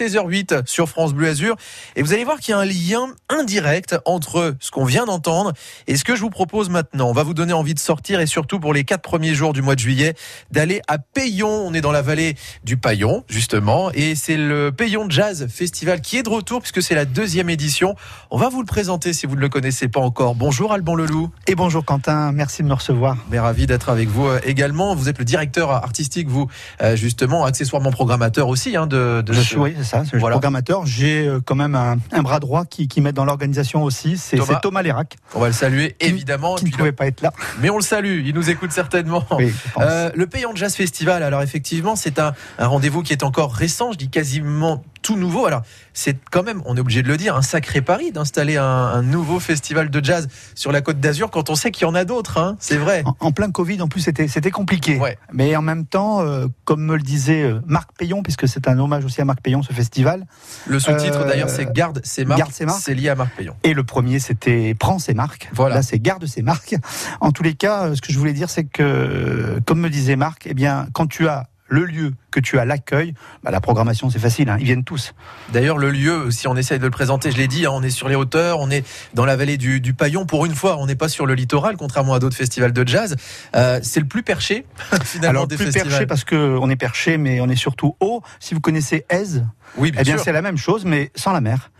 16h08 sur France Bleu Azur. Et vous allez voir qu'il y a un lien indirect entre ce qu'on vient d'entendre et ce que je vous propose maintenant. On va vous donner envie de sortir et surtout pour les quatre premiers jours du mois de juillet, d'aller à Payon. On est dans la vallée du Payon, justement. Et c'est le Payon Jazz Festival qui est de retour puisque c'est la deuxième édition. On va vous le présenter si vous ne le connaissez pas encore. Bonjour Alban Leloup. Et bonjour Quentin, merci de me recevoir. Mais ravi d'être avec vous euh, également. Vous êtes le directeur artistique, vous, euh, justement, accessoirement programmateur aussi hein, de, de je suis, oui, ça, je voilà. programmateur. J'ai euh, quand même un, un, bras droit qui, qui m'aide dans l'organisation aussi, c'est Thomas, Thomas Lérac. On va le saluer, évidemment. Qui ne pouvait pas être là. Mais on le salue, il nous écoute certainement. Oui, euh, le Payon Jazz Festival, alors effectivement, c'est un, un rendez-vous qui est encore récent, je dis quasiment tout nouveau. Alors, c'est quand même, on est obligé de le dire, un sacré pari d'installer un, un, nouveau festival de jazz sur la Côte d'Azur quand on sait qu'il y en a d'autres, hein, c'est vrai. En, en, plein Covid, en plus, c'était, compliqué. Ouais. Mais en même temps, euh, comme me le disait Marc Payon, puisque c'est un hommage aussi à Marc Payon, ce festival. Le sous-titre euh, d'ailleurs, c'est Garde ses marques. Garde ses marques. C'est lié à Marc Payon. Et le premier, c'était Prends ses marques. Voilà. Là, c'est Garde ses marques. En tous les cas, ce que je voulais dire, c'est que, comme me disait Marc, eh bien, quand tu as le lieu, que tu as l'accueil, bah, la programmation c'est facile, hein, ils viennent tous. D'ailleurs le lieu, si on essaye de le présenter, je l'ai dit, hein, on est sur les hauteurs, on est dans la vallée du, du Paillon, pour une fois on n'est pas sur le littoral, contrairement à d'autres festivals de jazz. Euh, c'est le plus perché finalement Alors, des plus festivals. perché parce qu'on est perché mais on est surtout haut. Si vous connaissez Aise, oui, bien eh bien c'est la même chose mais sans la mer.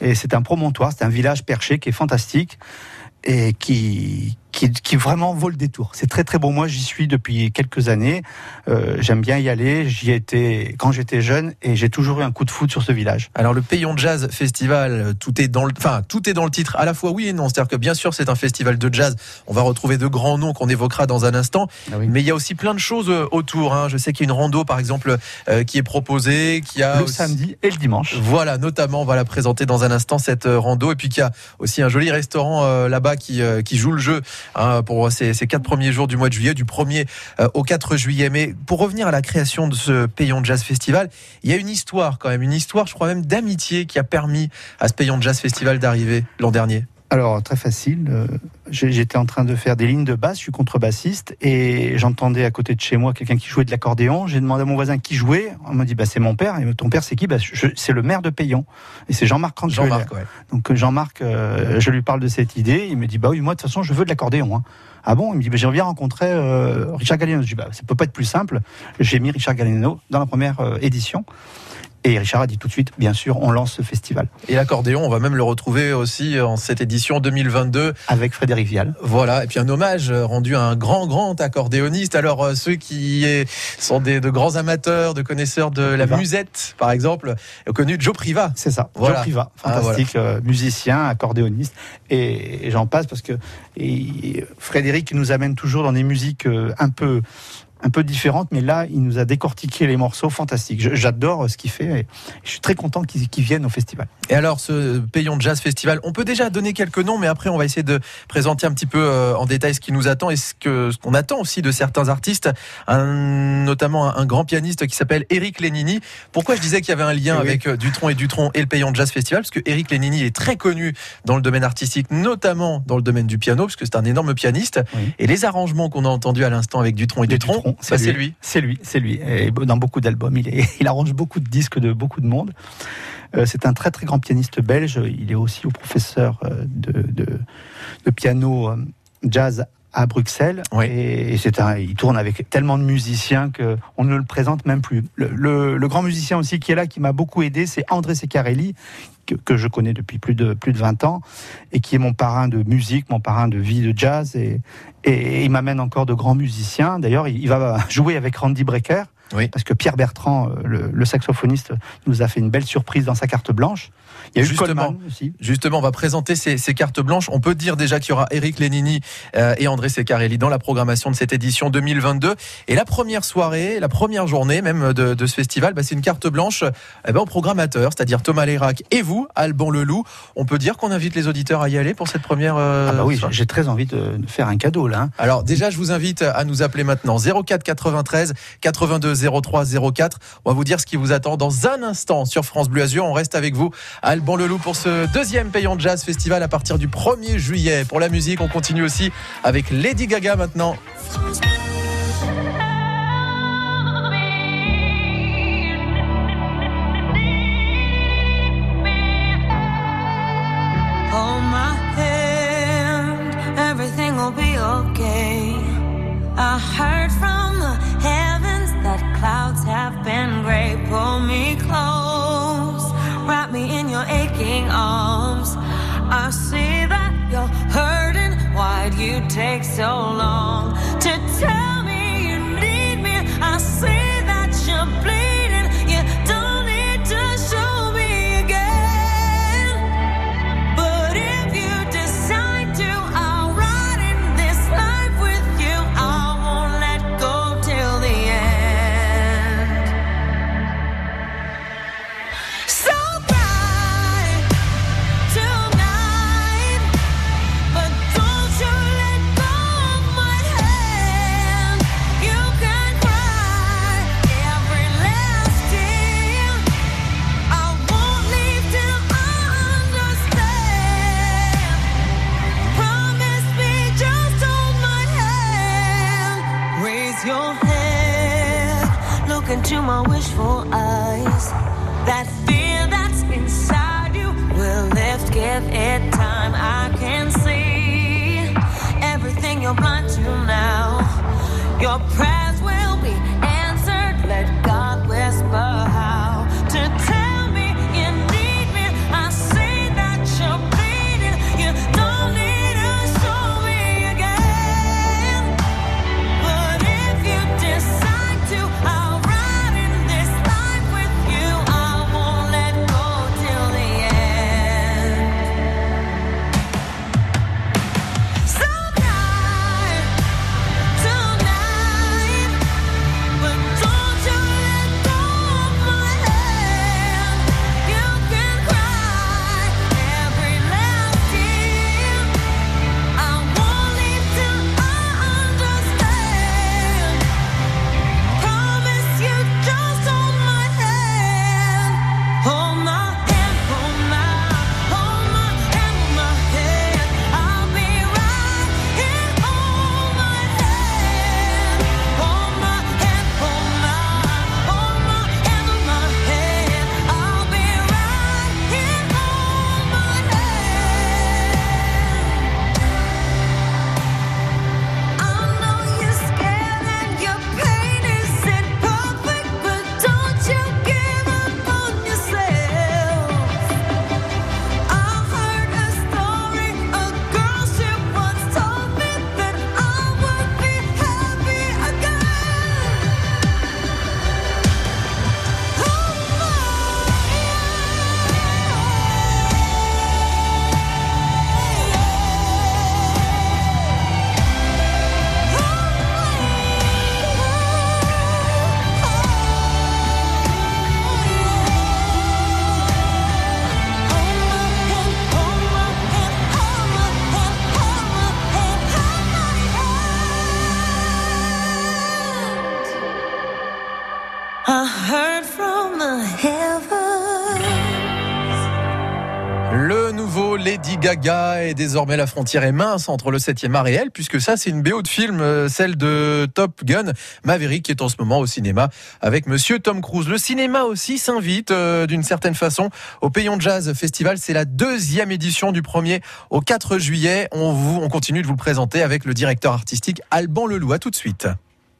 Et c'est un promontoire, c'est un village perché qui est fantastique et qui, qui, qui, vraiment vaut le détour. C'est très très beau. Moi, j'y suis depuis quelques années. Euh, J'aime bien y aller. J'y étais quand j'étais jeune et j'ai toujours eu un coup de foot sur ce village. Alors le Payon Jazz Festival, tout est dans le, enfin tout est dans le titre. À la fois oui et non. C'est-à-dire que bien sûr c'est un festival de jazz. On va retrouver de grands noms qu'on évoquera dans un instant. Ah oui. Mais il y a aussi plein de choses euh, autour. Hein. Je sais qu'il y a une rando par exemple euh, qui est proposée, qui a le aussi... samedi et le dimanche. Voilà, notamment on va la présenter dans un instant cette euh, rando et puis qu'il y a aussi un joli restaurant euh, là-bas qui qui joue le jeu hein, pour ces, ces, quatre premiers jours du mois de juillet, du 1er euh, au 4 juillet. Mais pour revenir à la création de ce Payon Jazz Festival, il y a une histoire quand même, une histoire, je crois même d'amitié qui a permis à ce Payon Jazz Festival d'arriver l'an dernier. Alors très facile. Euh, J'étais en train de faire des lignes de basse, je suis contrebassiste et j'entendais à côté de chez moi quelqu'un qui jouait de l'accordéon. J'ai demandé à mon voisin qui jouait. On m'a dit bah c'est mon père. Et ton père c'est qui? Bah, C'est le maire de Payon et c'est Jean-Marc. Jean-Marc, ouais. Donc Jean-Marc, euh, je lui parle de cette idée. Il me dit bah oui moi de toute façon je veux de l'accordéon. Hein. Ah bon? Il me dit bah, j'aimerais bien rencontrer euh, Richard Galliano. Je dis bah ça peut pas être plus simple. J'ai mis Richard Galliano dans la première euh, édition. Et Richard a dit tout de suite, bien sûr, on lance ce festival. Et l'accordéon, on va même le retrouver aussi en cette édition 2022. Avec Frédéric Vial. Voilà, et puis un hommage rendu à un grand, grand accordéoniste. Alors, euh, ceux qui sont des, de grands amateurs, de connaisseurs de la Priva. musette, par exemple, ont connu Joe Priva. C'est ça, Voilà. Joe Priva, fantastique, ah, voilà. euh, musicien, accordéoniste, et, et j'en passe parce que et Frédéric nous amène toujours dans des musiques euh, un peu un peu différente, mais là, il nous a décortiqué les morceaux fantastiques. J'adore ce qu'il fait et je suis très content qu'il qu vienne au festival. Et alors, ce Payon Jazz Festival, on peut déjà donner quelques noms, mais après, on va essayer de présenter un petit peu euh, en détail ce qui nous attend et ce qu'on ce qu'on attend aussi de certains artistes, un, notamment un, un, grand pianiste qui s'appelle Eric Lénini. Pourquoi je disais qu'il y avait un lien oui. avec euh, Dutron et Dutron et le Payon Jazz Festival? Parce que Eric Lénini est très connu dans le domaine artistique, notamment dans le domaine du piano, parce que c'est un énorme pianiste. Oui. Et les arrangements qu'on a entendus à l'instant avec Dutron et Dutron, Dutron c'est lui. lui. C'est lui, c'est lui. Et dans beaucoup d'albums, il, est, il arrange beaucoup de disques de beaucoup de monde. Euh, c'est un très très grand pianiste belge. Il est aussi au professeur euh, de, de, de piano euh, jazz à Bruxelles. Oui. Et, c'est un, il tourne avec tellement de musiciens que on ne le présente même plus. Le, le, le grand musicien aussi qui est là, qui m'a beaucoup aidé, c'est André Seccarelli, que, que, je connais depuis plus de plus de 20 ans et qui est mon parrain de musique, mon parrain de vie de jazz et, et, et il m'amène encore de grands musiciens. D'ailleurs, il, il, va jouer avec Randy Brecker. Oui. Parce que Pierre Bertrand, euh, le, le, saxophoniste, nous a fait une belle surprise dans sa carte blanche. Il y a justement, aussi. Justement, on va présenter ces, ces, cartes blanches. On peut dire déjà qu'il y aura Eric Lénini euh, et André Seccarelli dans la programmation de cette édition 2022. Et la première soirée, la première journée même de, de ce festival, bah, c'est une carte blanche eh ben, au programmateur, c'est-à-dire Thomas Lérac et vous, Alban Leloup. On peut dire qu'on invite les auditeurs à y aller pour cette première. Euh, ah bah oui, j'ai très envie de, de, faire un cadeau là. Hein. Alors déjà, je vous invite à nous appeler maintenant 04 93 82 03 04. On va vous dire ce qui vous attend dans un instant sur France Bleu Azur. On reste avec vous, Alban Leloup, pour ce deuxième payant jazz festival à partir du 1er juillet. Pour la musique, on continue aussi avec Lady Gaga maintenant. Into my wishful eyes. That fear that's inside you will lift. Give it time. I can see everything you're blind to now. Your prayers Gaga et désormais la frontière est mince entre le 7e art et puisque ça c'est une BO de film, euh, celle de Top Gun Maverick qui est en ce moment au cinéma avec Monsieur Tom Cruise. Le cinéma aussi s'invite euh, d'une certaine façon au Payon Jazz Festival. C'est la deuxième édition du 1er au 4 juillet. On continue de vous le présenter avec le directeur artistique Alban Leloup. À tout de suite.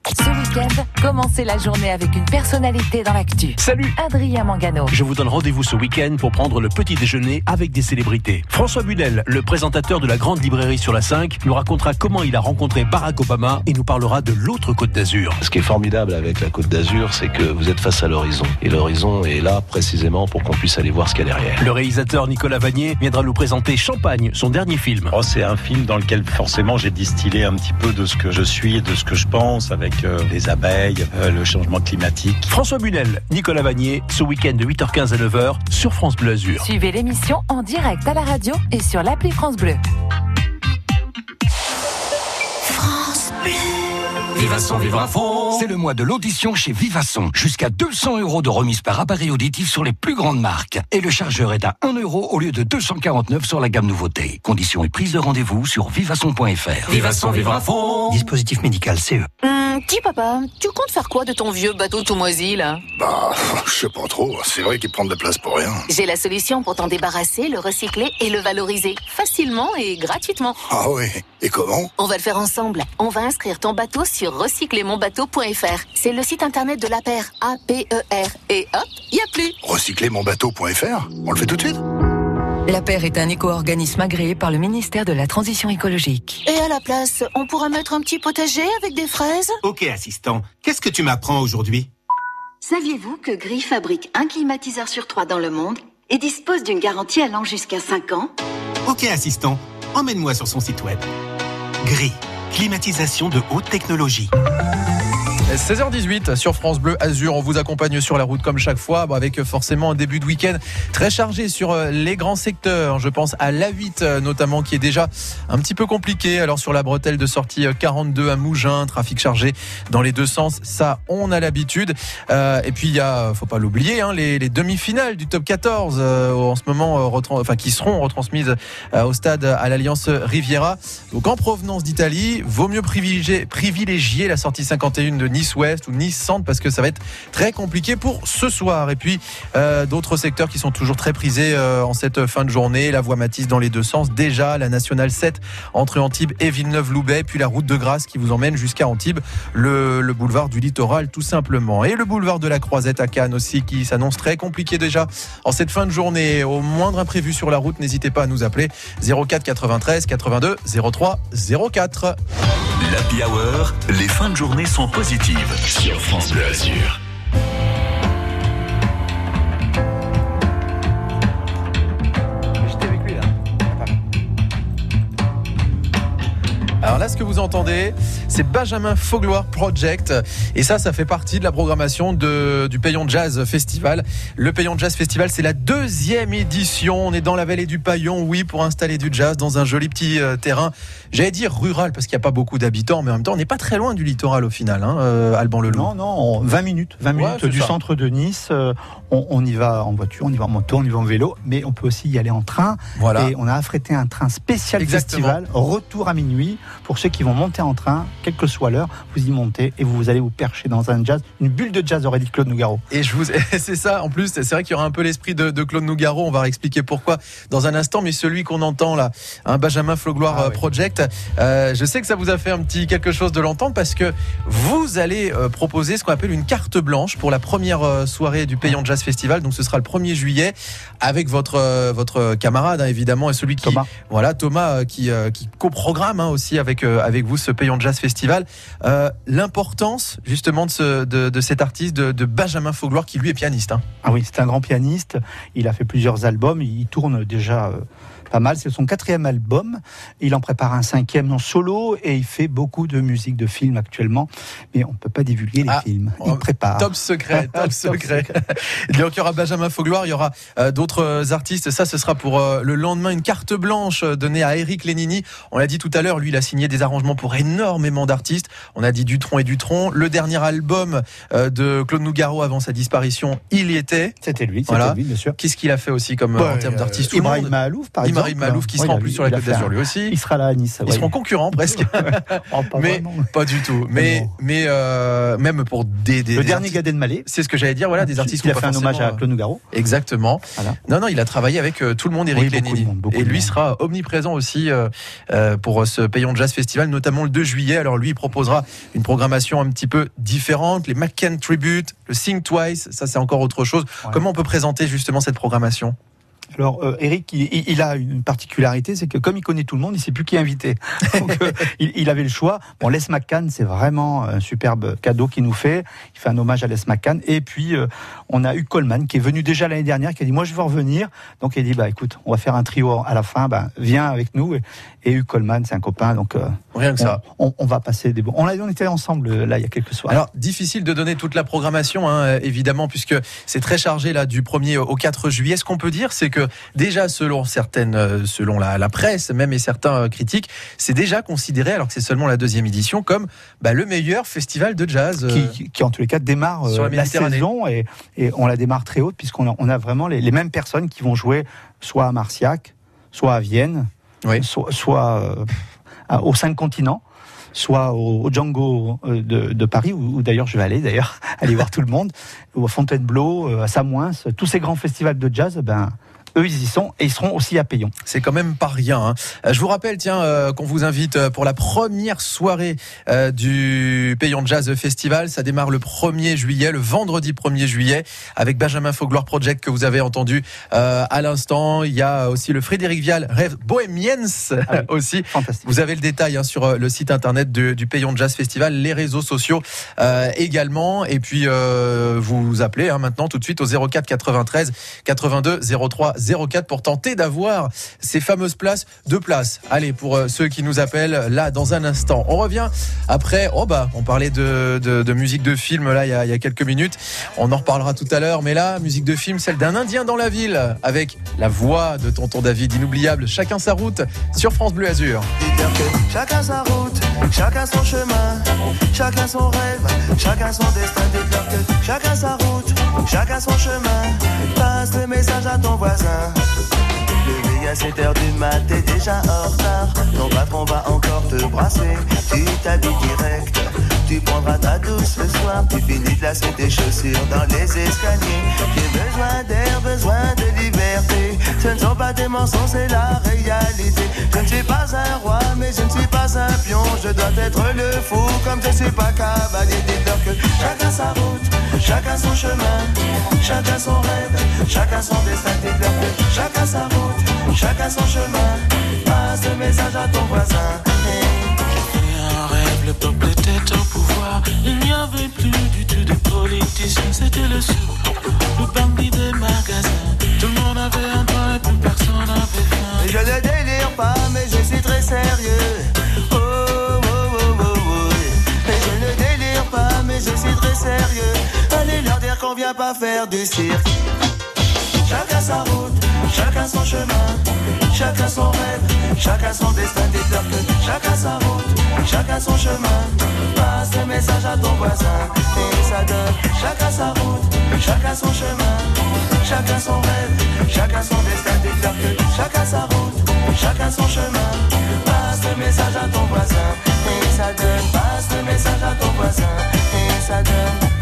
Ce week-end, commencez la journée avec une personnalité dans l'actu. Salut Adrien Mangano. Je vous donne rendez-vous ce week-end pour prendre le petit déjeuner avec des célébrités. François Bunel, le présentateur de la grande librairie sur la 5, nous racontera comment il a rencontré Barack Obama et nous parlera de l'autre côte d'Azur. Ce qui est formidable avec la Côte d'Azur, c'est que vous êtes face à l'horizon. Et l'horizon est là précisément pour qu'on puisse aller voir ce qu'il y a derrière. Le réalisateur Nicolas Vanier viendra nous présenter Champagne, son dernier film. Oh, c'est un film dans lequel forcément j'ai distillé un petit peu de ce que je suis et de ce que je pense avec euh, les abeilles, euh, le changement climatique. François Bunel, Nicolas Vanier, ce week-end de 8h15 à 9h sur France Bleu Azur. Suivez l'émission en direct à la radio et sur l'appli France Bleu. France Bleu. Vivre à son vivre à fond C'est le mois de l'audition chez Vivasson. Jusqu'à 200 euros de remise par appareil auditif sur les plus grandes marques. Et le chargeur est à 1 euro au lieu de 249 sur la gamme nouveauté. Conditions et prise de rendez-vous sur vivasson.fr. Vivasson, vivre à fond. Dispositif médical CE. Hum, dis papa, tu comptes faire quoi de ton vieux bateau tout moisi là? Bah, je sais pas trop. C'est vrai qu'il prend de la place pour rien. J'ai la solution pour t'en débarrasser, le recycler et le valoriser facilement et gratuitement. Ah ouais Et comment? On va le faire ensemble. On va inscrire ton bateau sur recyclermonbateau.fr. C'est le site internet de l'APER, A-P-E-R. Et hop, y a plus. Recyclermonbateau.fr On le fait tout de suite La Paire est un éco-organisme agréé par le ministère de la Transition écologique. Et à la place, on pourra mettre un petit potager avec des fraises Ok, assistant. Qu'est-ce que tu m'apprends aujourd'hui? Saviez-vous que Gris fabrique un climatiseur sur trois dans le monde et dispose d'une garantie allant jusqu'à 5 ans? Ok, assistant. Emmène-moi sur son site web. Gris. Climatisation de haute technologie. 16h18 sur France Bleu Azur. On vous accompagne sur la route comme chaque fois, avec forcément un début de week-end très chargé sur euh, les grands secteurs. Je pense à l'A8 euh, notamment qui est déjà un petit peu compliqué. Alors sur la bretelle de sortie euh, 42 à Mougins, trafic chargé dans les deux sens. Ça, on a l'habitude. Euh, et puis il y a, faut pas l'oublier, hein, les, les demi-finales du Top 14 euh, en ce moment, euh, enfin qui seront retransmises euh, au stade à l'Alliance Riviera. Donc en provenance d'Italie, vaut mieux privilégier, privilégier la sortie 51 de Nice Ouest ou Nice Centre parce que ça va être très compliqué pour ce soir. Et puis euh, d'autres secteurs qui sont toujours très prisés euh, en cette fin de journée. La voie Matisse dans les deux sens. Déjà la nationale 7 entre Antibes et Villeneuve-Loubet. Puis la route de Grasse qui vous emmène jusqu'à Antibes. Le, le boulevard du littoral tout simplement. Et le boulevard de la Croisette à Cannes aussi qui s'annonce très compliqué déjà en cette fin de journée. Au moindre imprévu sur la route, n'hésitez pas à nous appeler 04 93 82 03 04. L'Happy Hour, les fins de journée sont positives sur France Bleu Azur. Alors là, ce que vous entendez, c'est Benjamin Faugloire Project. Et ça, ça fait partie de la programmation de, du Payon Jazz Festival. Le Payon Jazz Festival, c'est la deuxième édition. On est dans la vallée du Payon, oui, pour installer du jazz dans un joli petit euh, terrain. J'allais dire rural parce qu'il n'y a pas beaucoup d'habitants, mais en même temps, on n'est pas très loin du littoral au final, hein, euh, Alban Leloup. Non, non, en 20 minutes. 20 Ouais, minutes du ça. centre de Nice. euh, on, on y va en voiture, on y va en moto, on y va en vélo, mais on peut aussi y aller en train. Voilà. Et on a affrété un train spécial Exactement. festival, retour à minuit, pour ceux qui vont monter en train, quelle que soit l'heure, vous y montez et vous allez vous percher dans un jazz, une bulle de jazz, aurait dit Claude Nougaro. Et je vous, c'est ça. En plus, c'est vrai qu'il y aura un peu l'esprit de, de Claude Nougaro. On va expliquer pourquoi dans un instant. Mais celui qu'on entend là, un Benjamin Flogloire Ah euh, oui. Project, euh, je sais que ça vous a fait un petit quelque chose de l'entendre parce que vous allez euh, proposer ce qu'on appelle une carte blanche pour la première euh, soirée du Payon Jazz Festival. Donc ce sera le 1er juillet avec votre votre camarade hein, évidemment et celui qui Thomas. voilà Thomas qui qui coprogramme hein, aussi avec avec vous ce Payon Jazz Festival. Euh, L'importance justement de, ce, de, de cet artiste de, de Benjamin Faugloire qui lui est pianiste. hein. Ah oui, c'est un grand pianiste. Il a fait plusieurs albums. Il tourne déjà euh, pas mal. C'est son quatrième album. Il en prépare un cinquième en solo et il fait beaucoup de musique de film actuellement. Mais on ne peut pas divulguer les Ah, films. Il oh, prépare. Top secret, top Top secret. Donc il y aura Benjamin Faugloire, il y aura euh, d'autres artistes. Ça, ce sera pour euh, le lendemain une carte blanche euh, donnée à Eric Lénini. On l'a dit tout à l'heure, lui, il a signé des arrangements pour énormément d'artistes. On a dit Dutron et Dutron. Le dernier album euh, de Claude Nougaro avant sa disparition, il y était. C'était lui, c'était Voilà. lui, bien sûr. Qu'est-ce qu'il a fait aussi comme euh, Ouais, en termes euh, d'artistes Ibrahim Mahalouf, par exemple. Mahalouf qui Ouais, sera en plus sur la Côte d'Azur lui aussi. Il sera là à Nice. Ils ouais. seront concurrents presque. Oh, pas mais vraiment. pas du tout. Mais euh, même pour des, des Le des dernier Gad Elmaleh. c'est ce que j'allais dire. Voilà, des artistes Il a qui ont fait un hommage à Claude Nougaro. euh, Exactement. Voilà. Non, non, il a travaillé avec euh, tout le monde, Eric Oui, Lénini. monde, Et lui sera omniprésent aussi euh, pour ce Payon Jazz Festival, notamment le 2 juillet. Alors lui, il proposera une programmation un petit peu différente. Les McCann Tribute, le Sing Twice, ça c'est encore autre chose. Ouais. Comment on peut présenter justement cette programmation? Alors, euh, Eric, il, a une particularité, c'est que comme il connaît tout le monde, il sait plus qui inviter. Donc, euh, il, il avait le choix. Bon, Les McCann, c'est vraiment un superbe cadeau qu'il nous fait. Il fait un hommage à Les McCann. Et puis, euh, on a eu Coleman, qui est venu déjà l'année dernière, qui a dit, moi, je veux revenir. Donc, il dit, bah, écoute, on va faire un trio à la fin. Bah, viens avec nous. Et, et Hugh Coleman, c'est un copain. Donc, euh, Rien que ça. on, va passer des bons. On, a, on était ensemble, là, il y a quelques soirs. Alors, difficile de donner toute la programmation, hein, évidemment, puisque c'est très chargé là du 1er au 4 juillet. Ce qu'on peut dire, c'est que déjà selon certaines, euh, selon la, la presse, même et certains euh, critiques, c'est déjà considéré, alors que c'est seulement la deuxième édition, comme bah, le meilleur festival de jazz. euh, qui, qui, en tous les cas démarre Sur la saison et, et on la démarre très haute puisqu'on a, on a vraiment les, les mêmes personnes qui vont jouer soit à Marciac, soit à Vienne, soit, soit euh, aux cinq continents. Soit au, Django de, de Paris, où, où d'ailleurs je vais aller d'ailleurs, aller voir tout le monde, ou à Fontainebleau, à Samoins, tous ces grands festivals de jazz, ben, eux ils y sont et ils seront aussi à Payon. C'est quand même pas rien. hein. Euh, Je vous rappelle, tiens, euh, qu'on vous invite euh, pour la première soirée euh, du Payon Jazz Festival. Ça démarre le 1er juillet, le vendredi 1er juillet, avec Benjamin Fogloire Project que vous avez entendu euh, à l'instant. Il y a aussi le Frédéric Vial Rêve Bohemians aussi. Vous avez le détail hein, sur euh, le site internet de- du Payon Jazz Festival, les réseaux sociaux euh, également. Et puis euh, vous appelez hein, maintenant tout de suite au 04 93 82 03 04 pour tenter d'avoir ces fameuses places. Deux places. Allez pour euh, ceux qui nous appellent là dans un instant. On revient après. Oh bah on parlait de, de, musique de film là il y, a, il y a quelques minutes. On en reparlera tout à l'heure. Mais là musique de film celle d'un Indien dans la ville avec la voix de Tonton David inoubliable. Chacun sa route sur France Bleu Azur. Chacun sa route, chacun son chemin, chacun son rêve, chacun son destin. Dites-leur que chacun sa route, chacun son chemin. Passe le message à ton voisin. Levé à 7 heures du mat, t'es déjà en retard. Ton patron va encore te brasser. Tu t'habilles direct. Tu prendras ta douce ce soir. Tu finis de lasser tes chaussures dans les escaliers. J'ai besoin d'air, pas des mensonges, c'est la réalité. Je ne suis pas un roi, mais je ne suis pas un pion. Je dois être le fou, comme je suis pas cavalier. Dites-leur que chacun sa route, chacun son chemin, chacun son rêve, chacun son destin. Dites-leur que chacun sa route, chacun son chemin. Passe le message à ton voisin. un rêve, le peuple était au pouvoir. Il n'y avait plus du tout de politiciens, c'était le sou, le bandit des magasins. Mais je suis très sérieux. Oh, oh, oh, oh, oh. Mais je ne délire pas, mais je suis très sérieux. Allez leur dire qu'on vient pas faire du cirque. Chacun sa route, chacun son chemin, chacun son rêve, chacun son destin. Dites-leur que chacun sa route, chacun son chemin. Passe le message à ton voisin et ça donne. Chacun sa route, chacun son chemin, chacun son rêve, chacun son destin. Dites-leur que chacun sa route, chacun son chemin. Passe le message à ton voisin et ça donne. Passe le message à ton voisin et ça donne.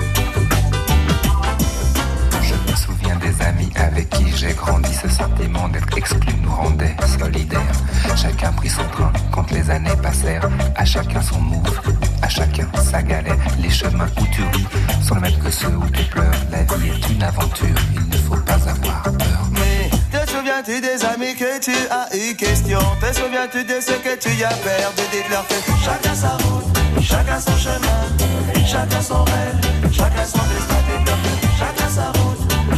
Avec qui j'ai grandi. Ce sentiment d'être exclu nous rendait solidaires. Chacun prit son train quand les années passèrent. À chacun son move, à chacun sa galère. Les chemins où tu ris sont les mêmes que ceux où tu pleures. La vie est une aventure, il ne faut pas avoir peur. Mais te souviens-tu des amis que tu as eu question? Te souviens-tu de ce que tu as perdu Dites-leur que chacun sa route, chacun son chemin, chacun son rêve, chacun son destin.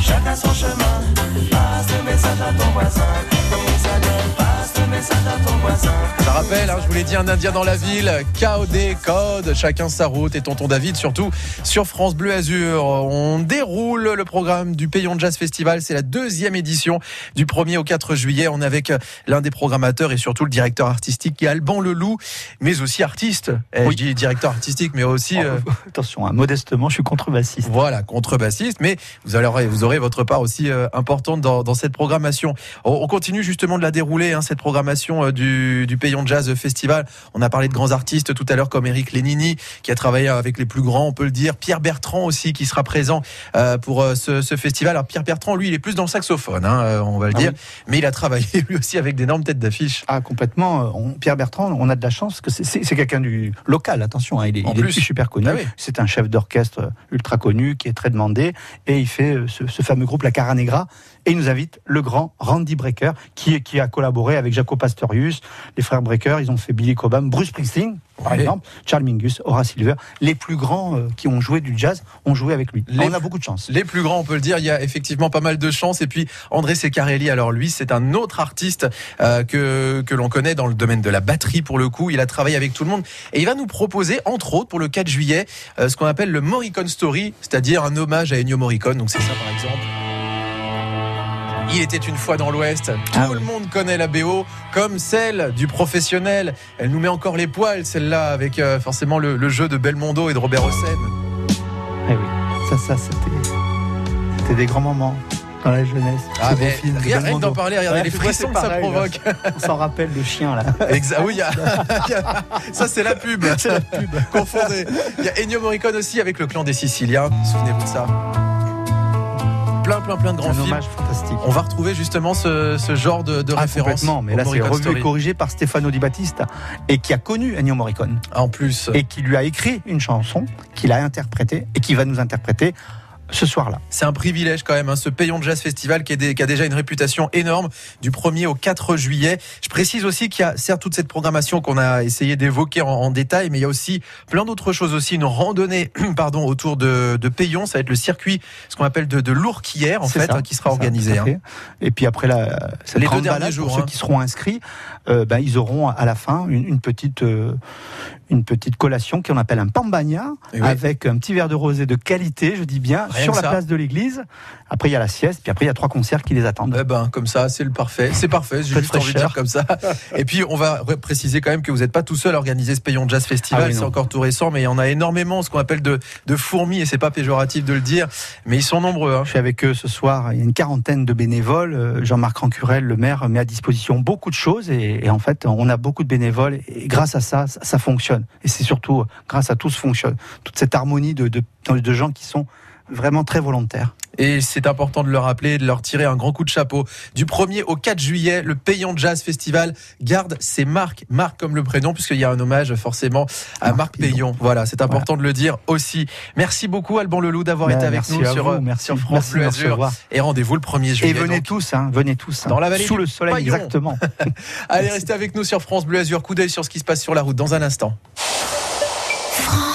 Chacun son chemin. Passe le message à ton voisin. Ça rappelle, hein, je vous l'ai dit, un Indien dans la ville, KOD, code, chacun sa route et tonton David surtout sur France Bleu Azur. On déroule le programme du Payon Jazz Festival. C'est la deuxième édition du 1er au 4 juillet. On est avec euh, l'un des programmateurs et surtout le directeur artistique qui est Alban Leloup, mais aussi artiste. Eh, Je dis directeur artistique, mais aussi... euh, Attention, hein, modestement, je suis contrebassiste. Voilà, contrebassiste, mais vous aurez, vous aurez votre part aussi euh, importante dans, dans cette programmation. On, on continue justement de la dérouler, hein, cette programmation euh, du, du Payon Jazz Festival. On a parlé de grands artistes tout à l'heure comme Eric Lénini, qui a travaillé avec les plus grands, on peut le dire. Pierre Bertrand aussi, qui sera présent euh, pour euh, ce, ce festival. Alors Pierre Bertrand, lui, il est plus dans le saxophone, hein, on va le Ah dire, oui. mais il a travaillé lui aussi avec d'énormes têtes d'affiche. Ah, complètement. On- Pierre Bertrand, on a de la chance que c'est- quelqu'un du local, attention, hein, il est, En il est plus. super connu. Ah oui. C'est un chef d'orchestre ultra connu qui est très demandé et il fait ce, ce fameux groupe La Cara Negra et il nous invite le grand Randy Brecker qui, qui a collaboré avec Pastorius, les frères Brecker, ils ont fait Billy Cobham, Bruce Springsteen, par exemple, Charles Mingus, Horace Silver. Les plus grands euh, qui ont joué du jazz ont joué avec lui. Les- on a beaucoup de chance. Les plus grands, on peut le dire, il y a effectivement pas mal de chance. Et puis André Secarelli, alors lui, c'est un autre artiste euh, que, que l'on connaît dans le domaine de la batterie pour le coup. Il a travaillé avec tout le monde et il va nous proposer, entre autres, pour le 4 juillet, euh, ce qu'on appelle le Morricone Story, c'est-à-dire un hommage à Ennio Morricone. Donc c'est ça par exemple. Il était une fois dans l'Ouest. Tout Ah le monde connaît la BO comme celle du professionnel. Elle nous met encore les poils, celle-là, avec euh, forcément le, le jeu de Belmondo et de Robert Hossein. Eh oui, ça, ça, c'était, c'était des grands moments dans la jeunesse. Ah, mais film de rien, rien que Belmondo. d'en parler, regardez Ouais, les frissons que ça pareil, là. provoque. On s'en rappelle le chien là. Exa- oui, y a- il y a- ça c'est la pub. C'est la pub. Confondez. Il y a Ennio Morricone aussi avec le clan des Siciliens. Souvenez-vous de ça. Plein, plein, plein de grands Un films. hommage fantastique. On va retrouver justement ce, ce genre de, de Ah, référence. complètement, mais là c'est revu et corrigé par Stefano Di Battista et qui a connu Ennio Morricone En plus. et qui lui a écrit une chanson qu'il a interprétée et qui va nous interpréter ce soir-là. C'est un privilège quand même, hein, ce Payon Jazz Festival qui, est des- qui a déjà une réputation énorme du 1er au 4 juillet. Je précise aussi qu'il y a certes toute cette programmation qu'on a essayé d'évoquer en, en détail, mais il y a aussi plein d'autres choses aussi. Une randonnée pardon, autour de, de Payon, ça va être le circuit, ce qu'on appelle de, de l'Ourquière en fait, ça, hein, qui sera ça, organisé. hein. Et puis après la, cette Les deux derniers balade, jours, pour hein. ceux qui seront inscrits, euh, ben, ils auront à la fin une, une petite euh, une petite collation qu'on appelle un pambagna oui. avec un petit verre de rosé de qualité, je dis bien, Rien sur la place de l'église. Après il y a la sieste, puis après il y a trois concerts qui les attendent. Eh ben, comme ça, c'est le parfait. C'est parfait. J'ai juste envie de dire comme ça. Et puis, on va ré- préciser quand même que vous n'êtes pas tout seul à organiser ce Payon Jazz Festival. Ah oui, c'est encore tout récent, mais il y en a énormément, ce qu'on appelle de, de fourmis, et c'est pas péjoratif de le dire, mais ils sont nombreux. hein. Je suis avec eux ce soir. Il y a une quarantaine de bénévoles. Euh, Jean-Marc Rancurel, le maire, met à disposition beaucoup de choses. Et, et en fait, on a beaucoup de bénévoles. Et grâce à ça, ça, ça fonctionne. Et c'est surtout euh, grâce à tout ce fonctionne. Toute cette harmonie de, de, de gens qui sont vraiment très volontaires. Et c'est important de le rappeler, de leur tirer un grand coup de chapeau. Du 1er au 4 juillet, le Payon Jazz Festival garde ses marques, marque comme le prénom, puisqu'il y a un hommage forcément à Marc Payon. Voilà, c'est important de le dire aussi. Merci beaucoup Alban Leloup d'avoir Ben, été avec merci nous à sur, vous, merci. sur France Bleu Azur. Et rendez-vous le 1er juillet. Et venez donc. tous, hein, venez tous. hein. Dans la vallée Sous du le soleil, exactement. Allez, restez avec nous sur France Bleu Azur. Coup d'œil sur ce qui se passe sur la route dans un instant. France